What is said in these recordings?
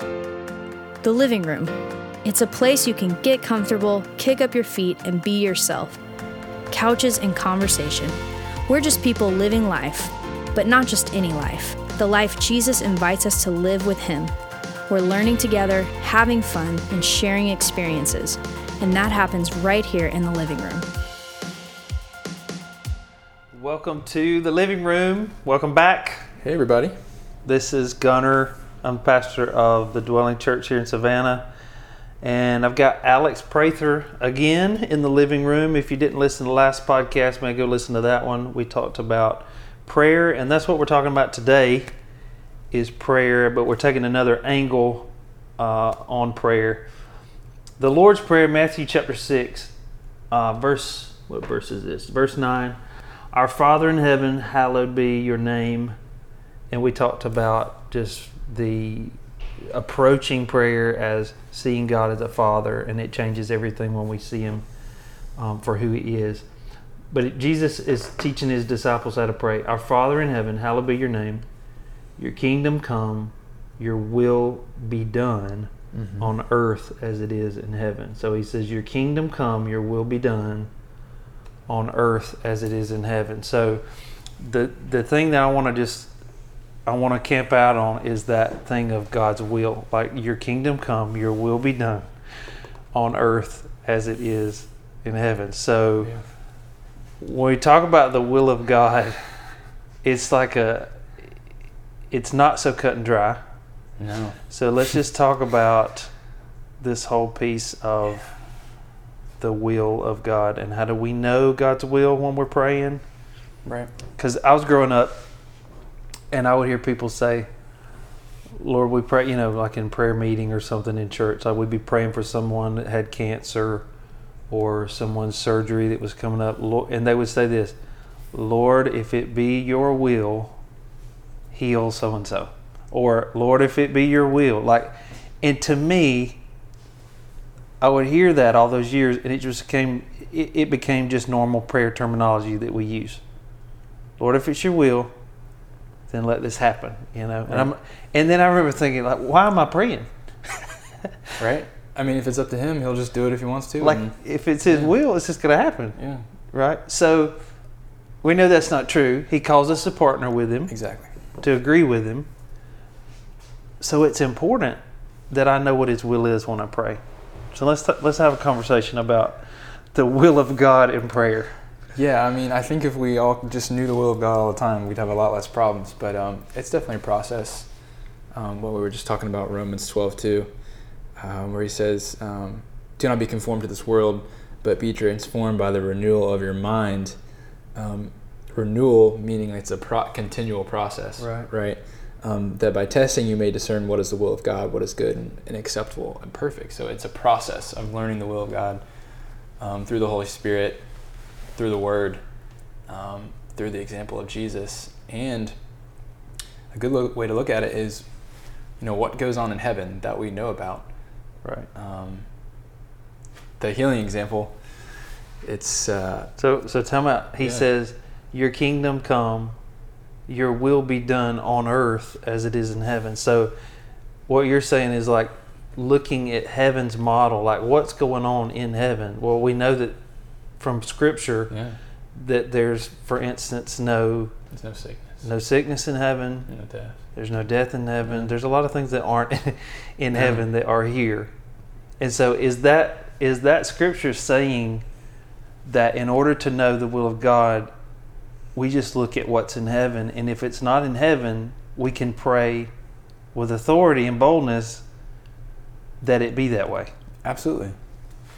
The living room. It's a place you can get comfortable, kick up your feet, and be yourself. Couches and conversation. We're just people living life, but not just any life. The life Jesus invites us to live with Him. We're learning together, having fun, and sharing experiences. And that happens right here in the living room. Welcome to the living room. Welcome back. Hey, everybody. This is Gunter. I'm pastor of the Dwelling Church here in Savannah. And I've got Alex Prather again in the living room. If you didn't listen to the last podcast, maybe go listen to that one. We talked about prayer, and that's what we're talking about today is prayer, but we're taking another angle uh, on prayer. The Lord's Prayer, Matthew chapter 6, uh, verse, what verse is this? Verse 9. Our Father in heaven, hallowed be your name. And we talked about just the approaching prayer as seeing God as a father, and it changes everything when we see Him um, for who He is. But it, Jesus is teaching His disciples how to pray Our Father in heaven, hallowed be your name. Your kingdom come, your will be done mm-hmm. on earth as it is in heaven. So He says, Your kingdom come, your will be done on earth as it is in heaven. So the the thing that I want to just I want to camp out on is that thing of God's will. Like your kingdom come, your will be done on earth as it is in heaven. So yeah. when we talk about the will of God, it's like a it's not so cut and dry. No. So let's just talk about this whole piece of the will of God and how do we know God's will when we're praying? Right. Because I was growing up and I would hear people say, Lord, we pray, you know, like in prayer meeting or something in church, I would be praying for someone that had cancer or someone's surgery that was coming up. And they would say this Lord, if it be your will, heal so and so. Or, Lord, if it be your will. Like, and to me, I would hear that all those years, and it just came, it, it became just normal prayer terminology that we use. Lord, if it's your will, then let this happen, you know. And I'm, and then I remember thinking, like, why am I praying? right. I mean, if it's up to him, he'll just do it if he wants to. Like, if it's his yeah. will, it's just going to happen. Yeah. Right. So we know that's not true. He calls us to partner with him. Exactly. To agree with him. So it's important that I know what his will is when I pray. So let's t- let's have a conversation about the will of God in prayer. Yeah, I mean, I think if we all just knew the will of God all the time, we'd have a lot less problems. But um, it's definitely a process. Um, what we were just talking about, Romans 12 2, um, where he says, um, Do not be conformed to this world, but be transformed by the renewal of your mind. Um, renewal meaning it's a pro- continual process, right? Right. Um, that by testing you may discern what is the will of God, what is good and, and acceptable and perfect. So it's a process of learning the will of God through the Holy Spirit through the Word, um, through the example of Jesus. And a good lo- way to look at it is, you know, what goes on in heaven that we know about. Right. Um, the healing example, it's. Uh, so, so tell me, he yeah. says, Your kingdom come, your will be done on earth as it is in heaven. So, what you're saying is like looking at heaven's model, like what's going on in heaven. Well, we know that from Scripture yeah. that there's, for instance, no there's no sickness, no sickness in heaven, no death. There's no death in heaven. Yeah. There's a lot of things that aren't in heaven that are here, and so is that is that Scripture saying that in order to know the will of God, we just look at what's in heaven, and if it's not in heaven, we can pray with authority and boldness that it be that way. Absolutely.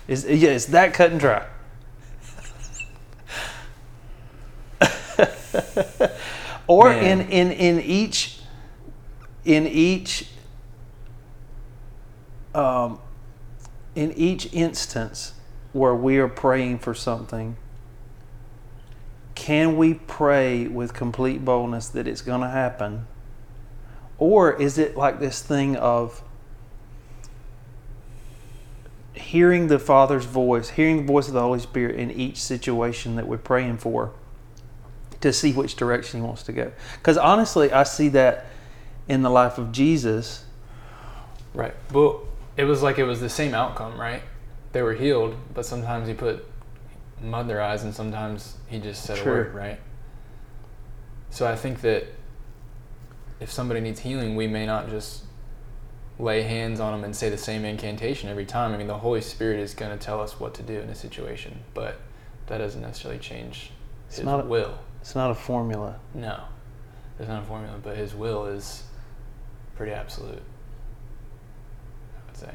Is yeah, it's that cut and dry. or in, in, in each in each um, in each instance where we are praying for something, can we pray with complete boldness that it's going to happen? Or is it like this thing of hearing the Father's voice, hearing the voice of the Holy Spirit in each situation that we're praying for? To see which direction he wants to go. Because honestly, I see that in the life of Jesus Right. Well, it was like it was the same outcome, right? They were healed, but sometimes he put mud in their eyes, and sometimes he just said Sure. a word, right? So I think that if somebody needs healing, we may not just lay hands on them and say the same incantation every time. I mean, the Holy Spirit is going to tell us what to do in a situation, but that doesn't necessarily change It's His will. It's not a formula. No, there's not a formula, but His will is pretty absolute. I would say.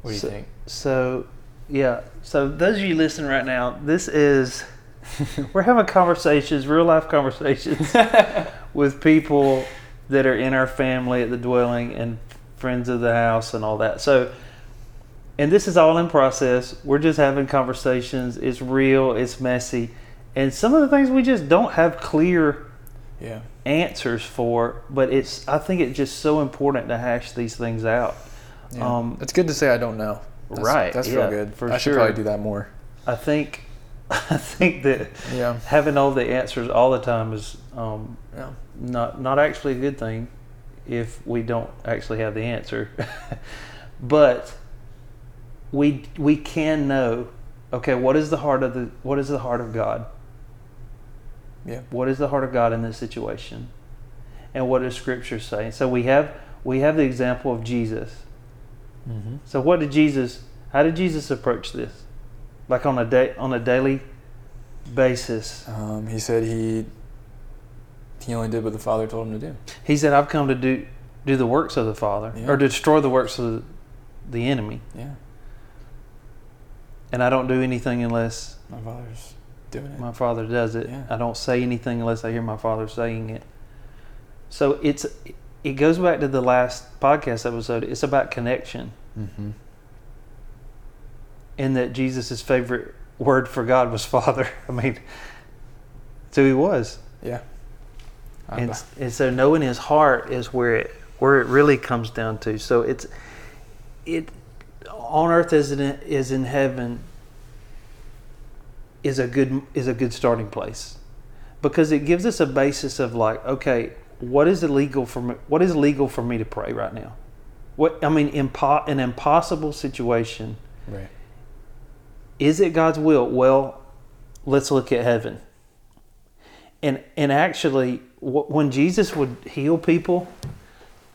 What do you So- think? So, yeah. So those of you listening right now, this is we're having conversations, real life conversations with people that are in our family at the dwelling and friends of the house and all that. So, and this is all in process. We're just having conversations. It's real. It's messy, and some of the things we just don't have clear Yeah. answers for. But it's I think it's just so important to hash these things out. yeah. Um, it's good to say I don't know. That's, Right, That's yeah, real good. for I should sure. probably do that more. I think I think that Yeah. having all the answers all the time is um, Yeah. not not actually a good thing if we don't actually have the answer. but we we can know okay what is the heart of the what is the heart of God? Yeah. What is the heart of God in this situation? And what does scripture say? So we have we have the example of Jesus. Mm-hmm. So what did Jesus how did Jesus approach this? Like on a day on a daily basis. Um, he said he he only did what the Father told him to do. He said, "I've come to do do the works of the Father, Yeah. or destroy the works of the, the enemy, Yeah. and I don't do anything unless My Father's doing it. my Father does it. Yeah. I don't say anything unless I hear my Father saying it." So it's it goes back to the last podcast episode. It's about connection, mm-hmm. in that Jesus' favorite word for God was Father. I mean, so he was. Yeah. And, and so knowing his heart is where it where it really comes down to so it's it on earth as in is in heaven is a good is a good starting place because it gives us a basis of like okay what is illegal for me what is legal for me to pray right now what i mean impo- an impossible situation right. is it God's will? Well, let's look at heaven. And and actually, wh- when Jesus would heal people,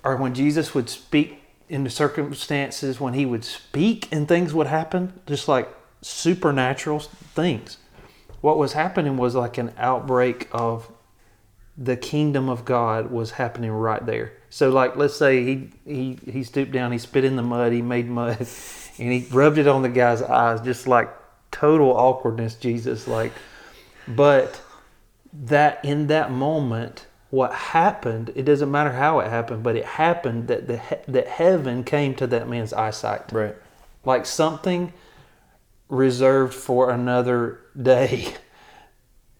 or when Jesus would speak into circumstances, when he would speak and things would happen, just like supernatural things. What was happening was like an outbreak of the kingdom of God was happening right there. So like let's say he he he stooped down, he spit in the mud, he made mud, and he rubbed it on the guy's eyes, just like total awkwardness, Jesus like. But that in that moment, what happened? It doesn't matter how it happened, but it happened that the that heaven came to that man's eyesight, Right. like something reserved for another day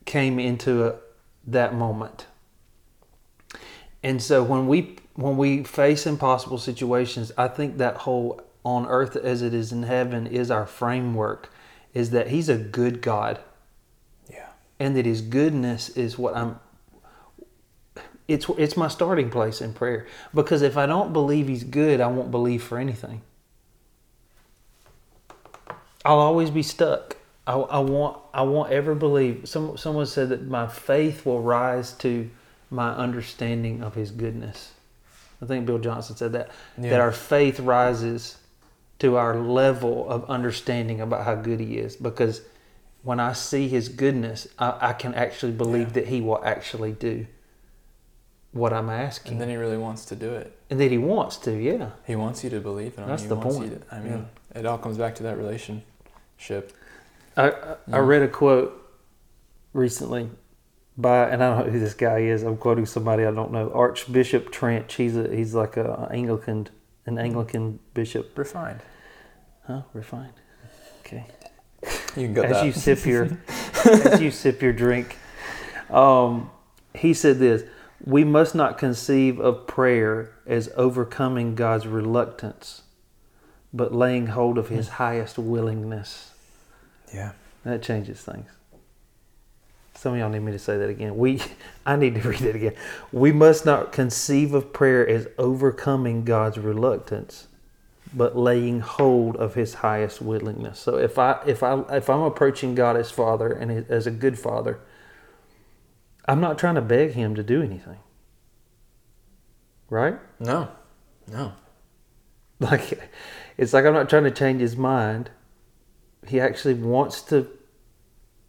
came into a, that moment. And so when we when we face impossible situations, I think that whole on earth as it is in heaven is our framework is that he's a good God Yeah. and that his goodness is what I'm it's it's my starting place in prayer because if I don't believe he's good, I won't believe for anything. I'll always be stuck. I, I want I won't ever believe. Some someone said that my faith will rise to my understanding of his goodness. I think Bill Johnson said that Yeah. that our faith rises to our level of understanding about how good he is because when I see his goodness, I, I can actually believe Yeah. that he will actually do what I'm asking. And then he really wants to do it. and that he wants to, yeah. He wants you to believe. That's he the wants point. To, I mean, it all comes back to that relationship. I, I, I read a quote recently by, and I don't know who this guy is. I'm quoting somebody I don't know. Archbishop Trench. He's a he's like a Anglican, an Anglican bishop. Refined. Huh? Refined. Okay. You can get as that. you sip your as you sip your drink. Um, he said this: We must not conceive of prayer as overcoming God's reluctance, but laying hold of His highest willingness. yeah. That changes things. Some of y'all need me to say that again. We, I need to read it again. We must not conceive of prayer as overcoming God's reluctance, but laying hold of His highest willingness. So if I, if I, if I'm approaching God as Father and as a good Father, I'm not trying to beg Him to do anything. Right? No, no. Like, it's like I'm not trying to change His mind. He actually wants to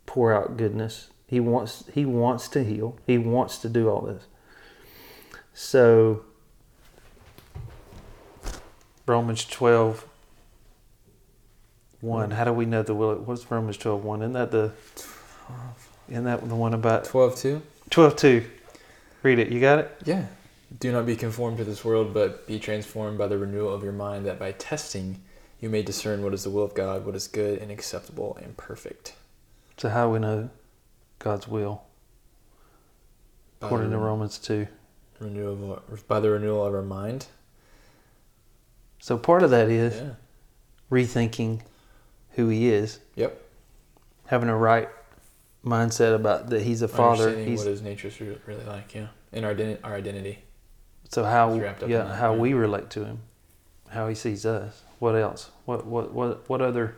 pour out goodness he wants he wants to heal. He wants to do all this. So Romans 12 1. How do we know the will? What's Romans 12 1? Isn't that the isn't that the one about 12 2? 12 2. Read it. You got it? Yeah. Do not be conformed to this world, but be transformed by the renewal of your mind, that by testing you may discern what is the will of God, what is good and acceptable and perfect. So how do we know God's will, according to Romans 2. Renewal by the renewal of our mind. So part of that is yeah. rethinking who He is. Yep. Having a right mindset about that He's a Father. He's, what His nature's really like, yeah, and our our identity. So how yeah how we relate to Him, how He sees us. What else? What what what what other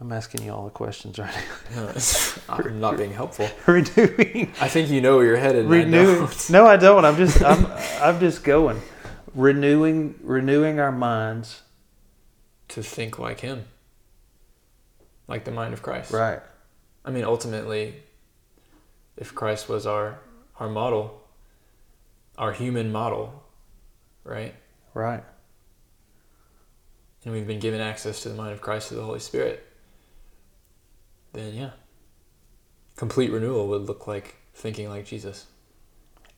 I'm asking you all the questions right now. I'm not being helpful. Renewing. I think you know where you're headed. Renewing. I no, I don't. I'm just. I'm. I'm just going. Renewing. Renewing our minds. To think like Him. Like the mind of Christ. Right. I mean, ultimately, if Christ was our our model, our human model, right? Right. And we've been given access to the mind of Christ through the Holy Spirit then yeah, complete renewal would look like thinking like Jesus.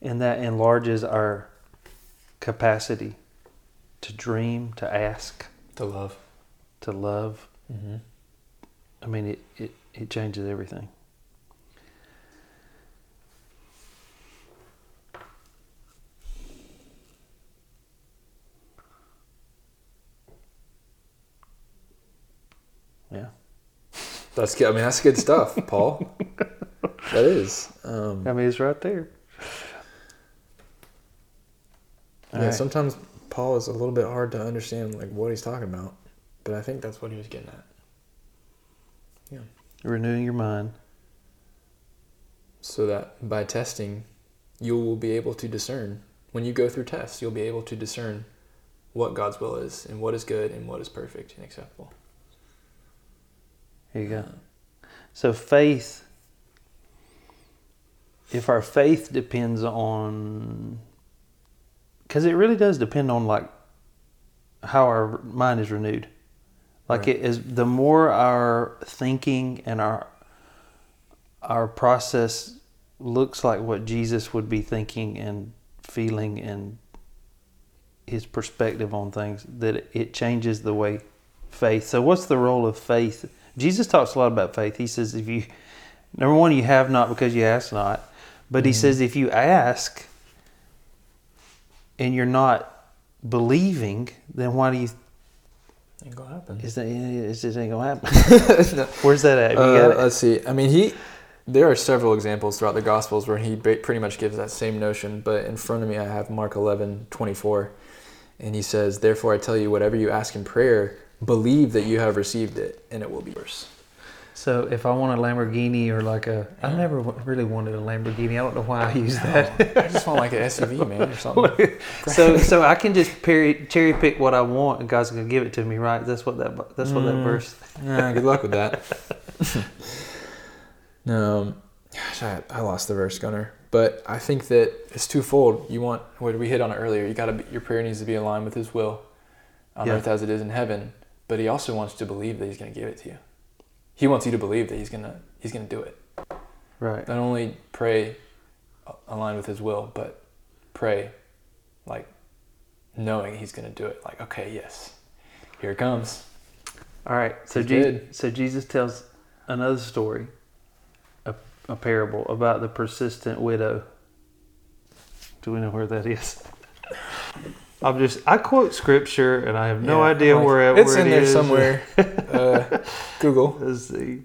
And that enlarges our capacity to dream, to ask, to love, to love. Mm-hmm. I mean, it, it, it changes everything. Yeah. That's good. I mean, that's good stuff, Paul. that is. Um, I mean, it's right there. yeah. Right. Sometimes Paul is a little bit hard to understand, like what he's talking about, but I think that's what he was getting at. Yeah. Renewing your mind. So that by testing, you will be able to discern. When you go through tests, you'll be able to discern what God's will is and what is good and what is perfect and acceptable. Here you go. So faith, if our faith depends on, because it really does depend on like how our mind is renewed. Like right. it is, the more our thinking and our our process looks like what Jesus would be thinking and feeling and his perspective on things, that it changes the way faith. So, what's the role of faith Jesus talks a lot about faith. He says, if you, number one, you have not because you ask not. But mm-hmm. he says, if you ask and you're not believing, then why do you? Ain't gonna happen. Is that it just ain't gonna happen? no. Where's that at? Uh, let's see. I mean, he. There are several examples throughout the Gospels where he pretty much gives that same notion. But in front of me, I have Mark 11, 24. And he says, Therefore, I tell you, whatever you ask in prayer, believe that you have received it and it will be yours. So if I want a Lamborghini or like a, yeah. I never really wanted a Lamborghini. I don't know why I use that. I just want like an SUV, man, or something. so so I can just cherry, cherry pick what I want, and God's gonna give it to me, right? That's what that that's what mm, that verse. yeah, good luck with that. no, gosh, I, I lost the verse, Gunter. But I think that it's twofold. You want what we hit on it earlier. You got to your prayer needs to be aligned with His will on yeah. earth as it is in heaven but he also wants to believe that he's going to give it to you. He wants you to believe that he's going to he's going to do it. Right. Not only pray aligned with his will, but pray like knowing he's going to do it. Like, okay, yes, here it comes. All right. So Je- so Jesus tells another story, a, a parable about the persistent widow. Do we know where that is? I'm just I quote scripture and I have no yeah, idea like, where, it's where in there somewhere. uh, Google. Let's see.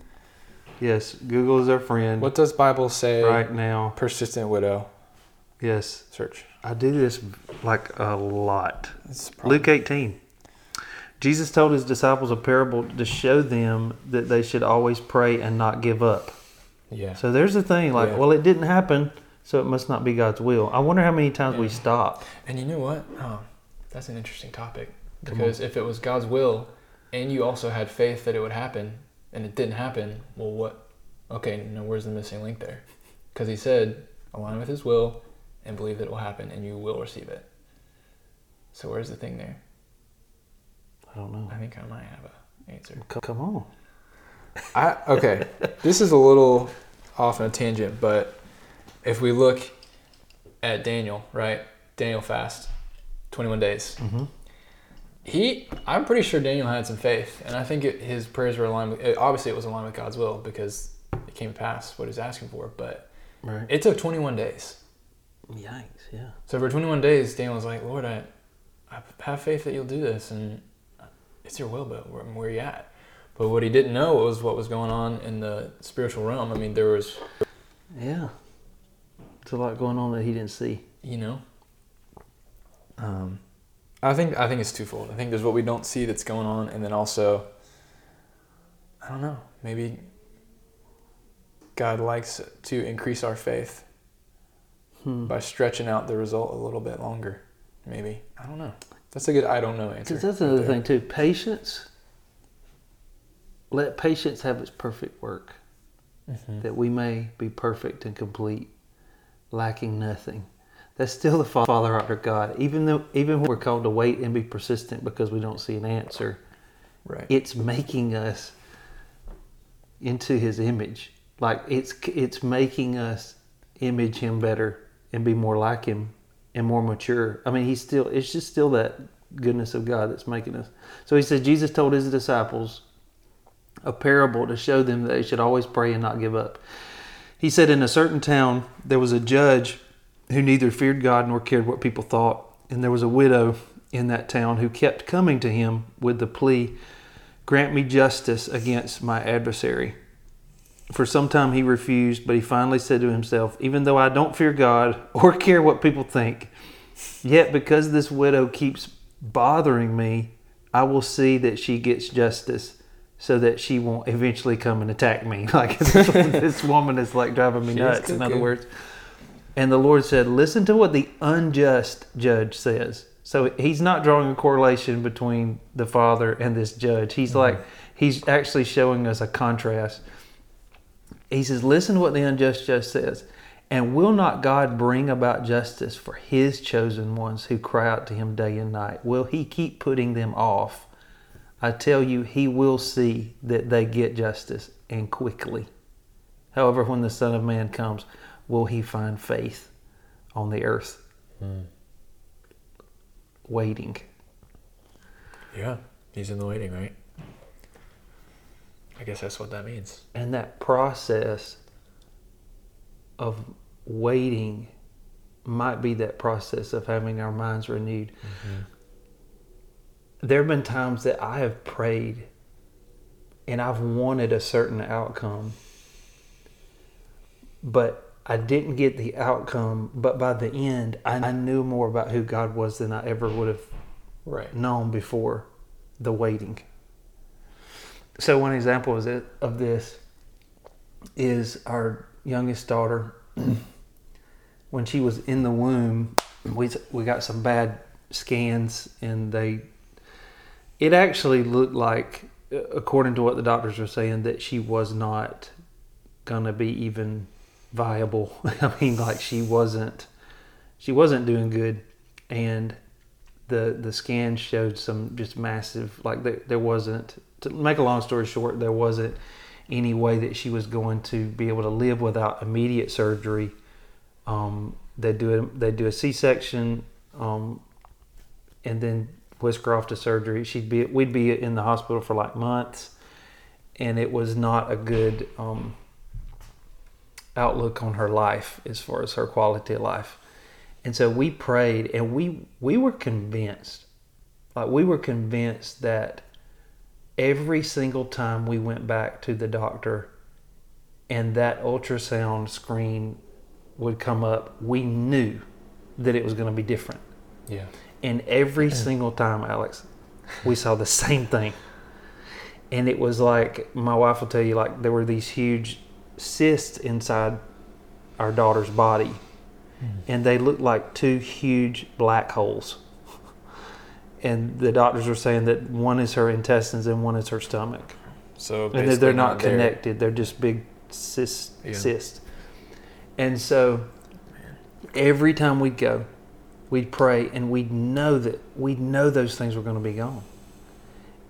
Yes, Google is our friend What does Bible say? right now. Persistent widow Yes, search. I do this like a lot. Luke 18. Jesus told his disciples a parable to show them that they should always pray and not give up. Yeah. So there's the thing, like, Yeah. well, it didn't happen, so it must not be God's will. I wonder how many times we stop. And you know what? Oh, that's an interesting topic. Because if it was God's will and you also had faith that it would happen and it didn't happen, well, what? Okay, now where's the missing link there? Because he said, align with his will and believe that it will happen and you will receive it. So where's the thing there? I don't know. I think I might have a answer. C- Come on. I okay. this is a little off on a tangent, but if we look at Daniel, right? Daniel fast, twenty one days. hmm He, I'm pretty sure Daniel had some faith, and I think it, his prayers were aligned with. Obviously, it was aligned with God's will because it came to pass what he's asking for. But Right. it took 21 days. Yikes, yeah. So for 21 days, Daniel was like, "Lord, I, I have faith that you'll do this, and it's your will, but where, where are you at?" But what he didn't know was what was going on in the spiritual realm. I mean, there was, Yeah. It's a lot going on that he didn't see. you know. Um, I think I think it's twofold. I think there's what we don't see that's going on, and then also, I don't know, maybe God likes to increase our faith Hmm. by stretching out the result a little bit longer. Maybe I don't know. That's a good I don't know answer. Because that's another thing, too. Patience. Let patience have its perfect work, Mhm. that we may be perfect and complete, lacking nothing. That's still the fa- Father after God. Even though, even when we're called to wait and be persistent because we don't see an answer, Right. it's making us into His image. Like it's it's making us image Him better and be more like Him and more mature. I mean, He's still. It's just still that goodness of God that's making us. So He says Jesus told His disciples a parable to show them that they should always pray and not give up. He said, In a certain town, there was a judge who neither feared God nor cared what people thought. And there was a widow in that town who kept coming to him with the plea, Grant me justice against my adversary. For some time he refused, but he finally said to himself, Even though I don't fear God or care what people think, yet because this widow keeps bothering me, I will see that she gets justice so that she won't eventually come and attack me. Like this woman is like driving me She's nuts, in other words. And the Lord said, Listen to what the unjust judge says. So he's not drawing a correlation between the father and this judge. He's mm-hmm. like, he's actually showing us a contrast. He says, Listen to what the unjust judge says. And will not God bring about justice for his chosen ones who cry out to him day and night? Will he keep putting them off? I tell you, he will see that they get justice and quickly. However, when the Son of Man comes, will he find faith on the earth? Mm. Waiting. Yeah, he's in the waiting, right? I guess that's what that means. And that process of waiting might be that process of having our minds renewed. There have been times that I have prayed and I've wanted a certain outcome, but I didn't get the outcome. But by the end, I I knew more about who God was than I ever would have Right. known before the waiting. So one example of this is our youngest daughter. when she was in the womb, we we got some bad scans, and they it actually looked like, uh, according to what the doctors were saying, that she was not gonna be even viable. I mean, like she wasn't she wasn't doing good, and the the scan showed some just massive like there, there wasn't to make a long story short there wasn't any way that she was going to be able to live without immediate surgery. Um, they do a, they do a c-section um, and then whisk her off to surgery. She'd be we'd be in the hospital for like months and it was not a good um, outlook on her life as far as her quality of life and so we prayed and we we were convinced like we were convinced that every single time we went back to the doctor and that ultrasound screen would come up, we knew that it was going to be different. Yeah. And every single time, Alex, we saw the same thing. And it was like, my wife will tell you, like, there were these huge cysts inside our daughter's body. Hmm. And they looked like two huge black holes. And the doctors were saying that one is her intestines and one is her stomach. So And that they're not there. connected, they're just big cysts. Yeah. cysts. And so every time we'd go, we'd pray and we'd know that we'd know those things were going to be gone.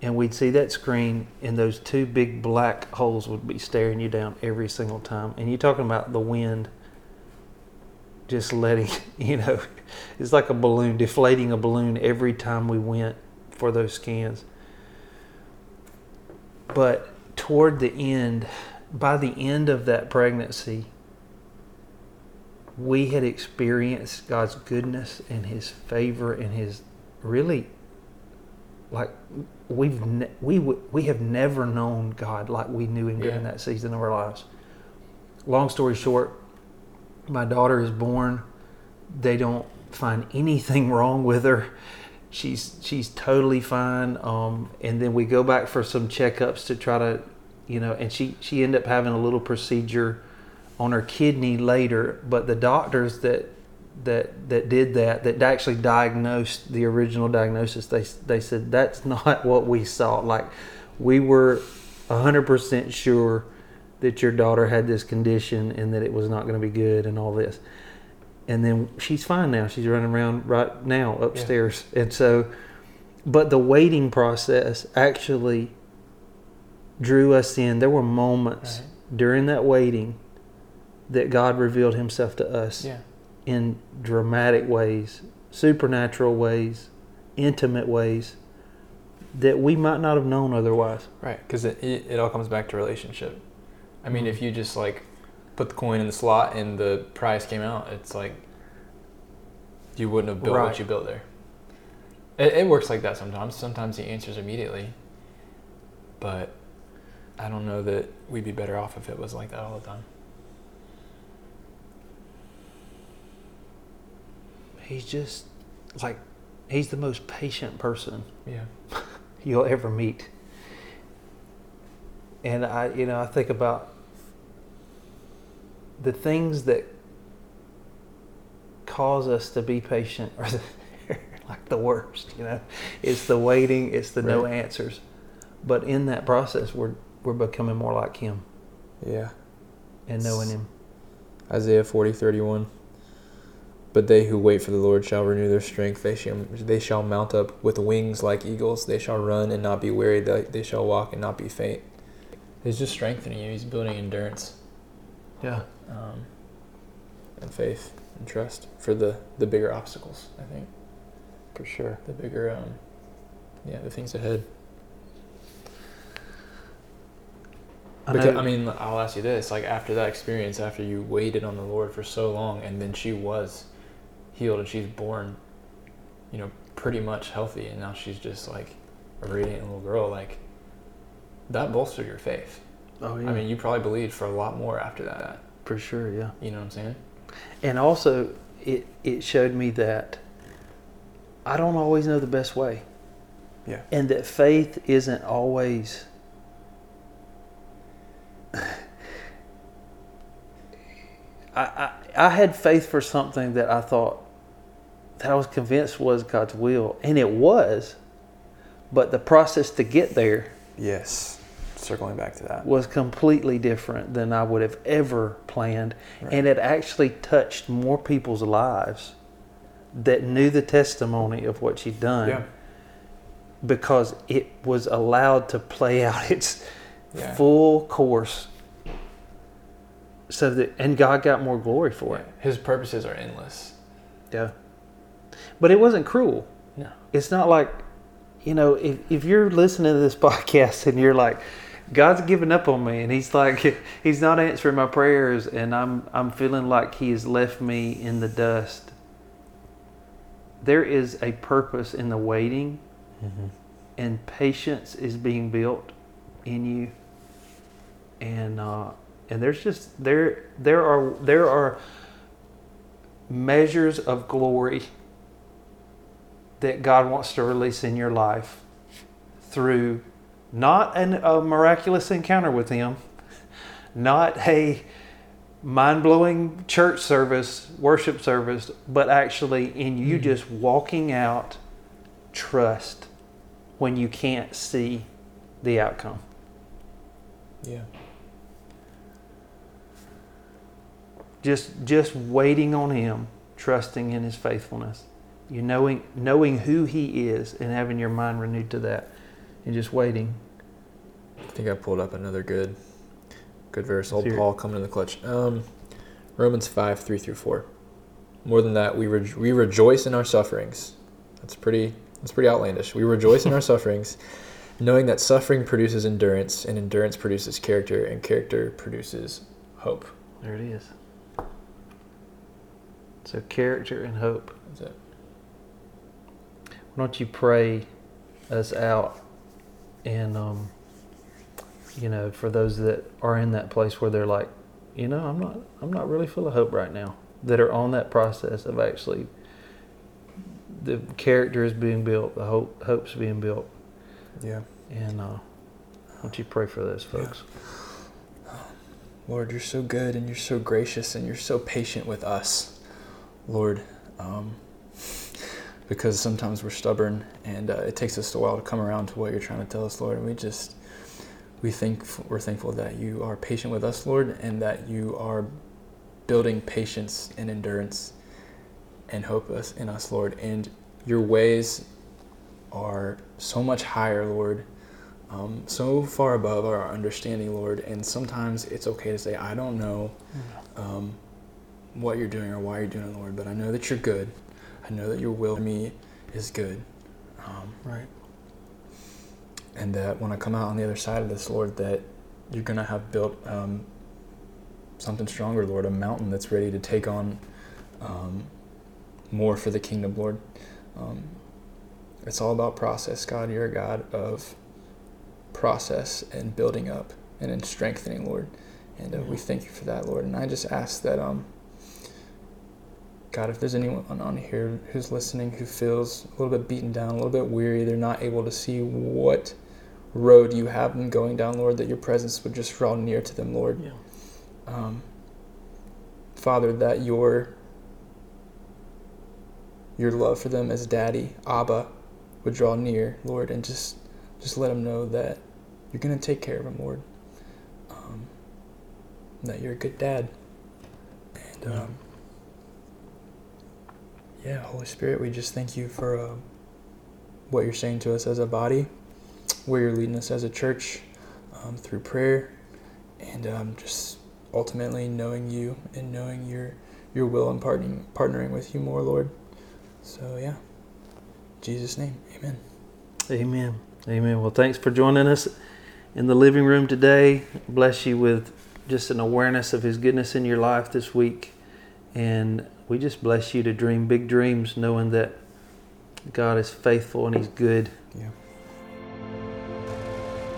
And we'd see that screen and those two big black holes would be staring you down every single time. And you're talking about the wind just letting, you know, it's like a balloon, deflating a balloon every time we went for those scans. But toward the end, by the end of that pregnancy, we had experienced God's goodness and His favor and His really, like we've ne- we w- we have never known God like we knew Him during Yeah. that season of our lives. Long story short, my daughter is born. They don't find anything wrong with her. She's she's totally fine. Um, and then we go back for some checkups to try to, you know, and she she ended up having a little procedure on her kidney later. But the doctors that that that did that that actually diagnosed the original diagnosis, they they said that's not what we saw. Like we were hundred percent sure that your daughter had this condition and that it was not going to be good and all this. And then she's fine now. She's running around right now upstairs. And so, but the waiting process actually drew us in. There were moments Right. during that waiting that God revealed himself to us Yeah. In dramatic ways, supernatural ways, intimate ways that we might not have known otherwise. Right, because it, it, it all comes back to relationship. I mean, if mm-hmm. you just like put the coin in the slot and the prize came out, it's like you wouldn't have built Right. what you built there. It, it works like that sometimes. Sometimes the answer's immediately, but I don't know that we'd be better off if it was like that all the time. He's just like, he's the most patient person Yeah. you'll ever meet. And I, you know, I think about the things that cause us to be patient are the, like the worst, you know. It's the waiting, it's the no answers. But in that process, we're we're becoming more like him Yeah. and knowing him. Isaiah 40, 31. But they who wait for the Lord shall renew their strength. They shall, they shall mount up with wings like eagles. They shall run and not be weary. They, they shall walk and not be faint. He's just strengthening you. He's building endurance Yeah. um, and faith and trust for the, the bigger obstacles, I think. For sure. The bigger, um, yeah, the things ahead. Because, I mean, I'll ask you this: like after that experience, after you waited on the Lord for so long, and then she was healed and she's born, you know, pretty much healthy, and now she's just like a radiant little girl. Like that bolstered your faith. oh yeah. I mean, you probably believed for a lot more after that. for sure, yeah. You know what I'm saying? And also, it it showed me that I don't always know the best way. Yeah. And that faith isn't always. I, I, I had faith for something that I thought that I was convinced was God's will, and it was, but the process to get there Yes. Circling back to that. was completely different than I would have ever planned. Right. And it actually touched more people's lives that knew the testimony of what she'd done Yeah. because it was allowed to play out its Yeah. full course. So that, and God got more glory for Yeah. it. His purposes are endless. Yeah. But it wasn't cruel. No. It's not like, you know, if, if you're listening to this podcast and you're like, God's given up on me and he's like he's not answering my prayers and I'm I'm feeling like he has left me in the dust. There is a purpose in the waiting Mm-hmm. and patience is being built in you. And uh and there's just there there are there are measures of glory that God wants to release in your life through not an, a miraculous encounter with Him, not a mind blowing church service, worship service, but actually in you Mhm. just walking out trust when you can't see the outcome. Yeah. Just just waiting on him, trusting in his faithfulness. You knowing knowing who he is and having your mind renewed to that and just waiting. I think I pulled up another good, good verse. Old Let's hear it. Paul coming in the clutch. Um, Romans five three through four. More than that, we re- we rejoice in our sufferings. That's pretty. That's pretty outlandish. We rejoice in our sufferings, knowing that suffering produces endurance, and endurance produces character, and character produces hope. There it is. So character and hope. That's it. Why don't you pray us out and um, you know, for those that are in that place where they're like, you know, I'm not I'm not really full of hope right now. That are on that process of actually the character is being built, the hope hope's being built. Yeah. And uh why don't you pray for those Yeah. folks? Lord, you're so good and you're so gracious and you're so patient with us, Lord. Um, because sometimes we're stubborn and uh, it takes us a while to come around to what you're trying to tell us, Lord. And we just we think we're thankful that you are patient with us, Lord, and that you are building patience and endurance and hope us in us, Lord. And your ways are so much higher, Lord, um, so far above our understanding, Lord. And sometimes it's okay to say, I don't know um, what you're doing or why you're doing it, Lord, but I know that you're good. I know that your will for me is good. Um, Right. and that when I come out on the other side of this, Lord, that you're going to have built um, something stronger, Lord, a mountain that's ready to take on um, more for the kingdom, Lord. Um, it's all about process, God. You're a God of process and building up and in strengthening, Lord. And uh, we thank you for that, Lord. And I just ask that, um, God, if there's anyone on here who's listening who feels a little bit beaten down, a little bit weary, they're not able to see what road you have them going down, Lord, that your presence would just draw near to them, Lord. Yeah. Um, Father, that your your love for them as Daddy, Abba, would draw near, Lord, and just just let them know that you're gonna take care of them, Lord. Um, that you're a good dad. And um, yeah, Holy Spirit, we just thank you for uh, what you're saying to us as a body, where you're leading us as a church um, through prayer, and um, just ultimately knowing you and knowing your your will and partnering partnering with you more, Lord. So yeah, in Jesus' name, Amen. Amen. Amen. Well, thanks for joining us in the living room today. Bless you with just an awareness of His goodness in your life this week. And we just bless you to dream big dreams, knowing that God is faithful and He's good. Yeah.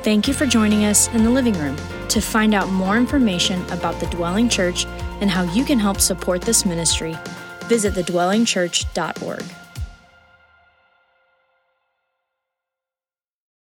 Thank you for joining us in the living room. To find out more information about the Dwelling Church and how you can help support this ministry, visit thedwellingchurch.org.